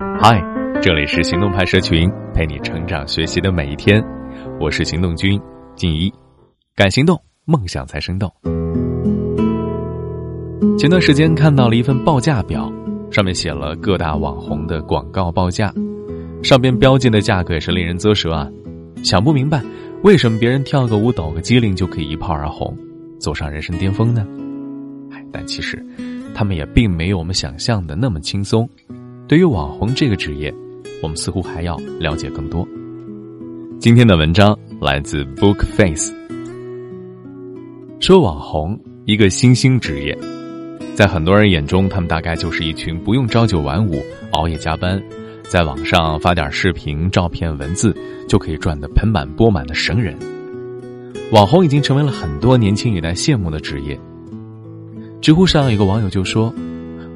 嗨，这里是行动派社群，陪你成长学习的每一天。我是行动君静怡，敢行动，梦想才生动。前段时间看到了一份报价表，上面写了各大网红的广告报价，上边标记的价格也是令人啧舌啊！想不明白，为什么别人跳个舞、抖个机灵就可以一炮而红，走上人生巅峰呢？哎，但其实，他们也并没有我们想象的那么轻松。对于网红这个职业，我们似乎还要了解更多。今天的文章来自 Book Face，说网红一个新兴职业，在很多人眼中，他们大概就是一群不用朝九晚五、熬夜加班，在网上发点视频、照片、文字就可以赚得盆满钵满的神人。网红已经成为了很多年轻一代羡慕的职业。知乎上有个网友就说：“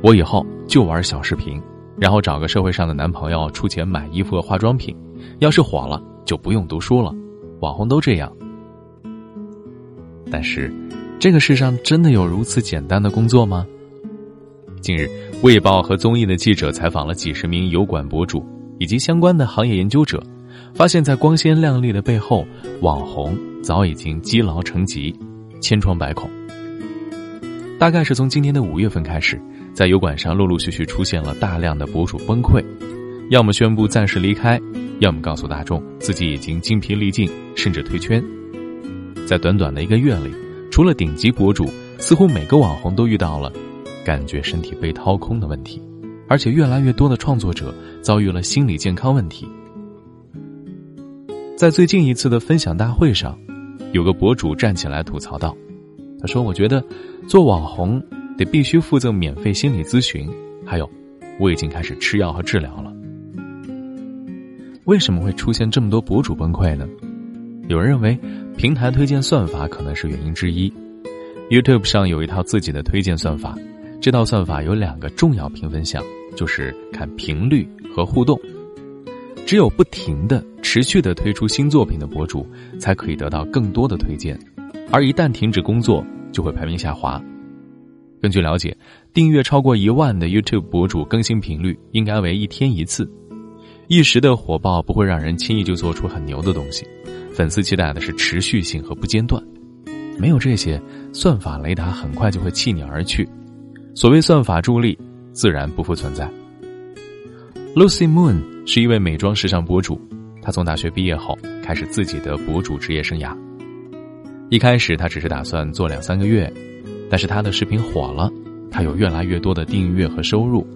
我以后就玩小视频。”然后找个社会上的男朋友出钱买衣服和化妆品，要是火了就不用读书了。网红都这样。但是，这个世上真的有如此简单的工作吗？近日，《卫报》和综艺的记者采访了几十名油管博主以及相关的行业研究者，发现，在光鲜亮丽的背后，网红早已经积劳成疾，千疮百孔。大概是从今年的五月份开始。在油管上陆陆续续出现了大量的博主崩溃，要么宣布暂时离开，要么告诉大众自己已经精疲力尽，甚至退圈。在短短的一个月里，除了顶级博主，似乎每个网红都遇到了感觉身体被掏空的问题，而且越来越多的创作者遭遇了心理健康问题。在最近一次的分享大会上，有个博主站起来吐槽道：“他说，我觉得做网红。”得必须负责免费心理咨询，还有，我已经开始吃药和治疗了。为什么会出现这么多博主崩溃呢？有人认为平台推荐算法可能是原因之一。YouTube 上有一套自己的推荐算法，这套算法有两个重要评分项，就是看频率和互动。只有不停的、持续的推出新作品的博主，才可以得到更多的推荐，而一旦停止工作，就会排名下滑。根据了解，订阅超过一万的 YouTube 博主更新频率应该为一天一次。一时的火爆不会让人轻易就做出很牛的东西，粉丝期待的是持续性和不间断。没有这些，算法雷达很快就会弃你而去。所谓算法助力，自然不复存在。Lucy Moon 是一位美妆时尚博主，她从大学毕业后开始自己的博主职业生涯。一开始，他只是打算做两三个月。但是他的视频火了，他有越来越多的订阅和收入，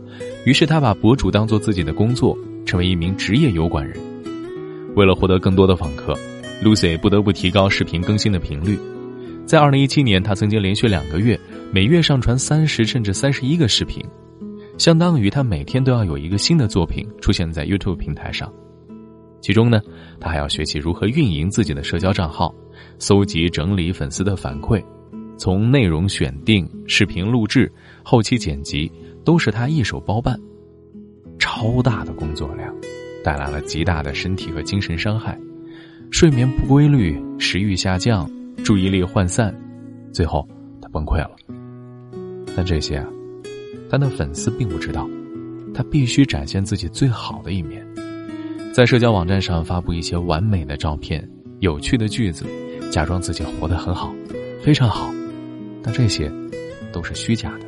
于是他把博主当做自己的工作，成为一名职业油管人。为了获得更多的访客，Lucy 不得不提高视频更新的频率。在2017年，他曾经连续两个月每月上传三十甚至三十一个视频，相当于他每天都要有一个新的作品出现在 YouTube 平台上。其中呢，他还要学习如何运营自己的社交账号，搜集整理粉丝的反馈。从内容选定、视频录制、后期剪辑，都是他一手包办，超大的工作量，带来了极大的身体和精神伤害，睡眠不规律、食欲下降、注意力涣散，最后他崩溃了。但这些啊，他的粉丝并不知道，他必须展现自己最好的一面，在社交网站上发布一些完美的照片、有趣的句子，假装自己活得很好，非常好。但这些，都是虚假的。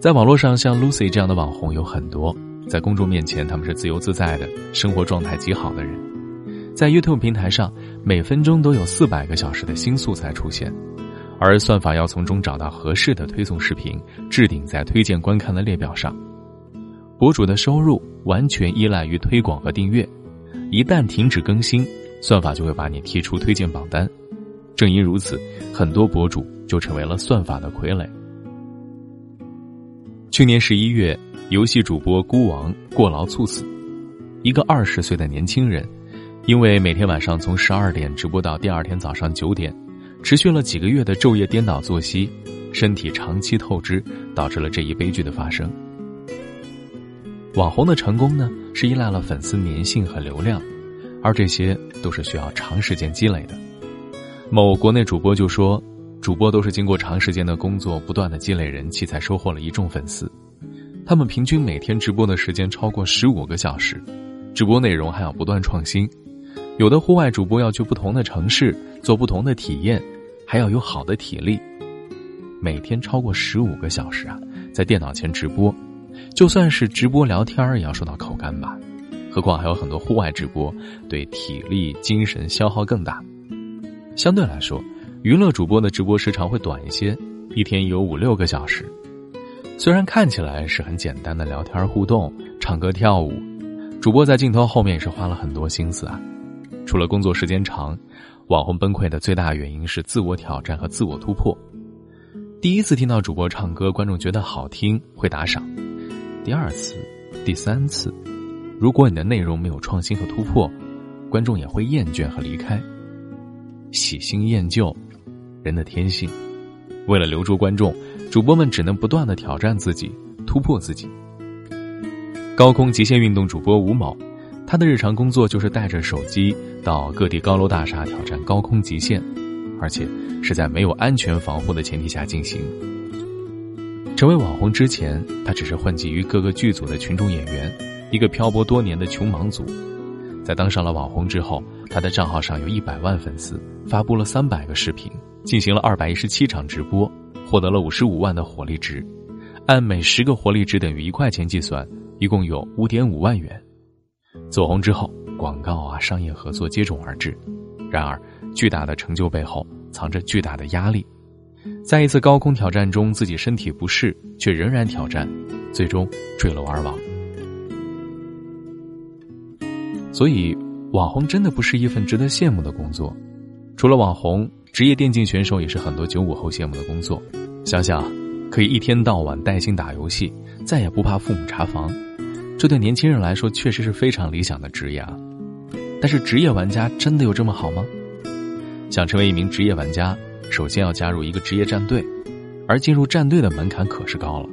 在网络上，像 Lucy 这样的网红有很多，在公众面前他们是自由自在的，生活状态极好的人。在 YouTube 平台上，每分钟都有四百个小时的新素材出现，而算法要从中找到合适的推送视频，置顶在推荐观看的列表上。博主的收入完全依赖于推广和订阅，一旦停止更新，算法就会把你踢出推荐榜单。正因如此，很多博主就成为了算法的傀儡。去年十一月，游戏主播孤王过劳猝死，一个二十岁的年轻人，因为每天晚上从十二点直播到第二天早上九点，持续了几个月的昼夜颠倒作息，身体长期透支，导致了这一悲剧的发生。网红的成功呢，是依赖了粉丝粘性和流量，而这些都是需要长时间积累的。某国内主播就说：“主播都是经过长时间的工作，不断的积累人气，才收获了一众粉丝。他们平均每天直播的时间超过十五个小时，直播内容还要不断创新。有的户外主播要去不同的城市做不同的体验，还要有好的体力。每天超过十五个小时啊，在电脑前直播，就算是直播聊天也要说到口干吧。何况还有很多户外直播，对体力、精神消耗更大。相对来说，娱乐主播的直播时长会短一些，一天有五六个小时。虽然看起来是很简单的聊天互动、唱歌跳舞，主播在镜头后面也是花了很多心思啊。除了工作时间长，网红崩溃的最大原因是自我挑战和自我突破。第一次听到主播唱歌，观众觉得好听会打赏；第二次、第三次，如果你的内容没有创新和突破，观众也会厌倦和离开。喜新厌旧，人的天性。为了留住观众。主播们只能不断的挑战自己，突破自己。高空极限运动主播吴某，他的日常工作就是带着手机到各地高楼大厦挑战高空极限，而且是在没有安全防护的前提下进行。成为网红之前，他只是混迹于各个剧组的群众演员，一个漂泊多年的穷忙族。在当上了网红之后，他的账号上有一百万粉丝，发布了三百个视频，进行了二百一十七场直播。获得了五十五万的火力值，按每十个火力值等于一块钱计算，一共有五点五万元。走红之后，广告啊、商业合作接踵而至。然而，巨大的成就背后藏着巨大的压力。在一次高空挑战中，自己身体不适，却仍然挑战，最终坠楼而亡。所以，网红真的不是一份值得羡慕的工作。除了网红。职业电竞选手也是很多九五后羡慕的工作。想想，可以一天到晚带薪打游戏，再也不怕父母查房，这对年轻人来说确实是非常理想的职业啊。但是，职业玩家真的有这么好吗？想成为一名职业玩家，首先要加入一个职业战队，而进入战队的门槛可是高了，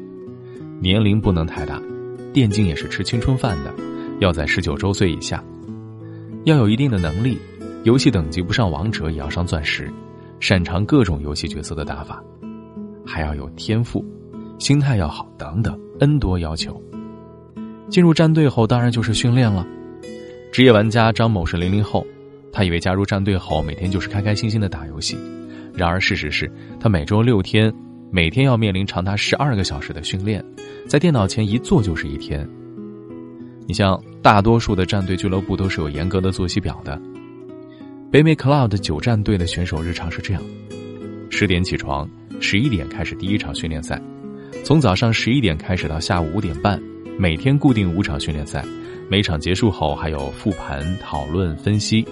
年龄不能太大，电竞也是吃青春饭的，要在十九周岁以下，要有一定的能力，游戏等级不上王者也要上钻石。擅长各种游戏角色的打法，还要有天赋，心态要好，等等 N 多要求。进入战队后，当然就是训练了。职业玩家张某是零零后，他以为加入战队后每天就是开开心心的打游戏，然而事实是他每周六天，每天要面临长达十二个小时的训练，在电脑前一坐就是一天。你像大多数的战队俱乐部都是有严格的作息表的。北美 Cloud 九战队的选手日常是这样：十点起床，十一点开始第一场训练赛，从早上十一点开始到下午五点半，每天固定五场训练赛，每场结束后还有复盘、讨论、分析。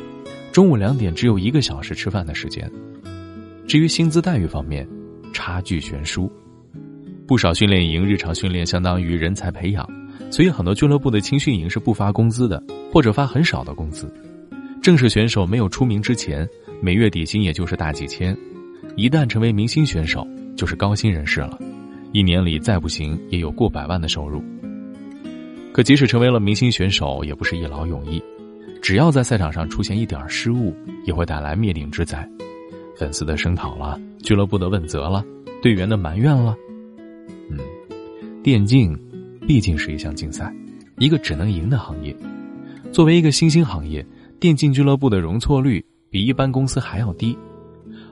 中午两点只有一个小时吃饭的时间。至于薪资待遇方面，差距悬殊。不少训练营日常训练相当于人才培养，所以很多俱乐部的青训营是不发工资的，或者发很少的工资。正式选手没有出名之前，每月底薪也就是大几千；一旦成为明星选手，就是高薪人士了，一年里再不行也有过百万的收入。可即使成为了明星选手，也不是一劳永逸，只要在赛场上出现一点失误，也会带来灭顶之灾，粉丝的声讨了，俱乐部的问责了，队员的埋怨了。嗯，电竞毕竟是一项竞赛，一个只能赢的行业，作为一个新兴行业。电竞俱乐部的容错率比一般公司还要低，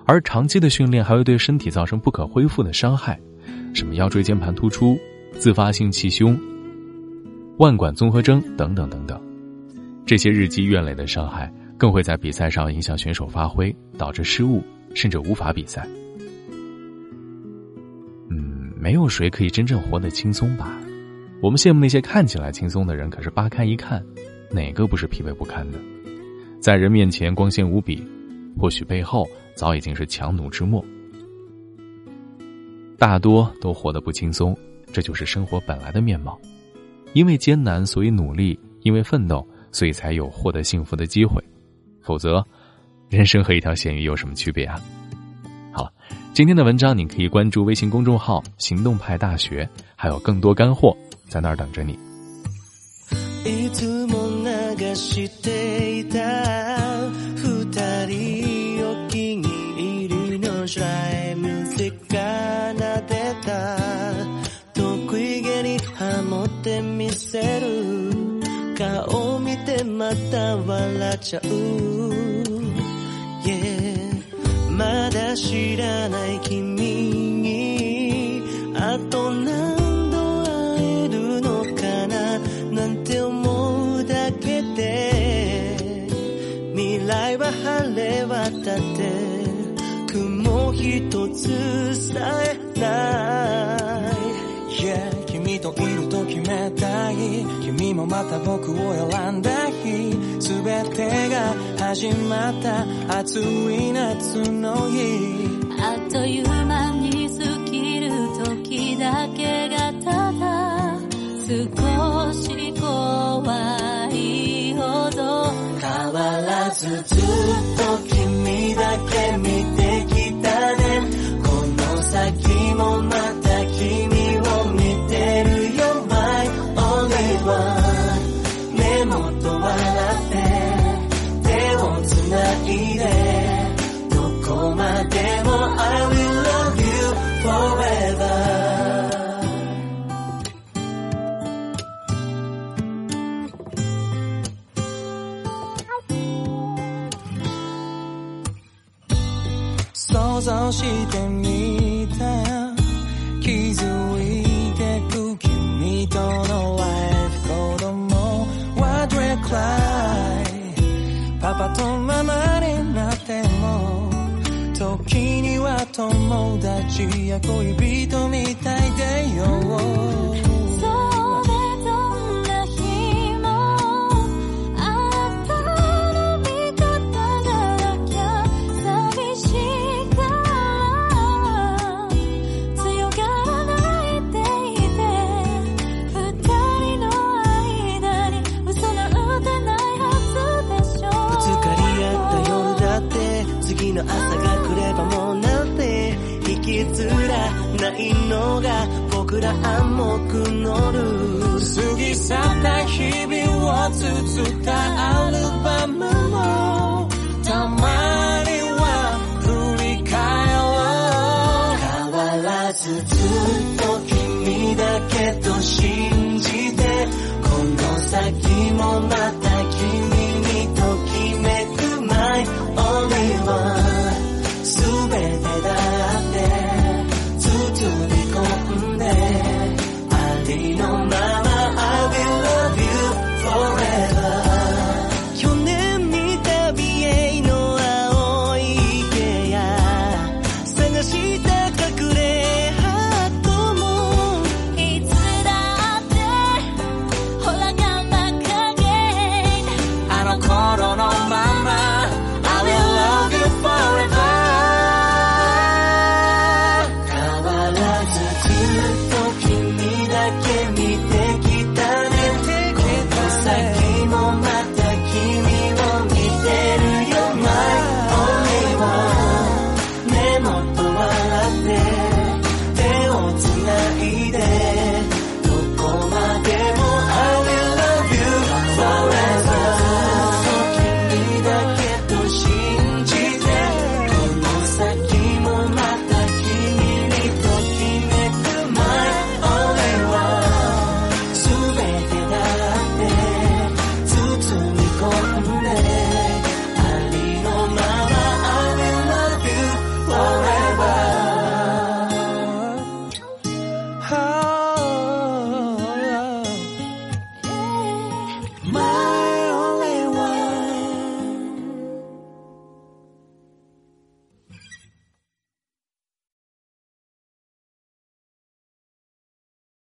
而长期的训练还会对身体造成不可恢复的伤害，什么腰椎间盘突出、自发性气胸、腕管综合征等等等等，这些日积月累的伤害更会在比赛上影响选手发挥，导致失误，甚至无法比赛。嗯，没有谁可以真正活得轻松吧？我们羡慕那些看起来轻松的人，可是扒开一看，哪个不是疲惫不堪的？在人面前光鲜无比，或许背后早已经是强弩之末。大多都活得不轻松，这就是生活本来的面貌。因为艰难，所以努力；因为奋斗，所以才有获得幸福的机会。否则，人生和一条咸鱼有什么区别啊？好今天的文章你可以关注微信公众号行动派大学还有更多干货在那儿等着你。た僕を選んだ日全てが始まった暑い夏の日。あっという間に過ぎる時だけがただ少し怖いほど。変わらずずっとしてみた気づいてく君とのライフ子供 What red cry パパとママになっても。時には友達や恋人みたいでよ。の朝が来ればもうなんて引きずらないのが僕ら暗黙のルール過ぎ去った日々を綴ったアルバムも。たまには振り返ろう。変わらずずっと君だけ。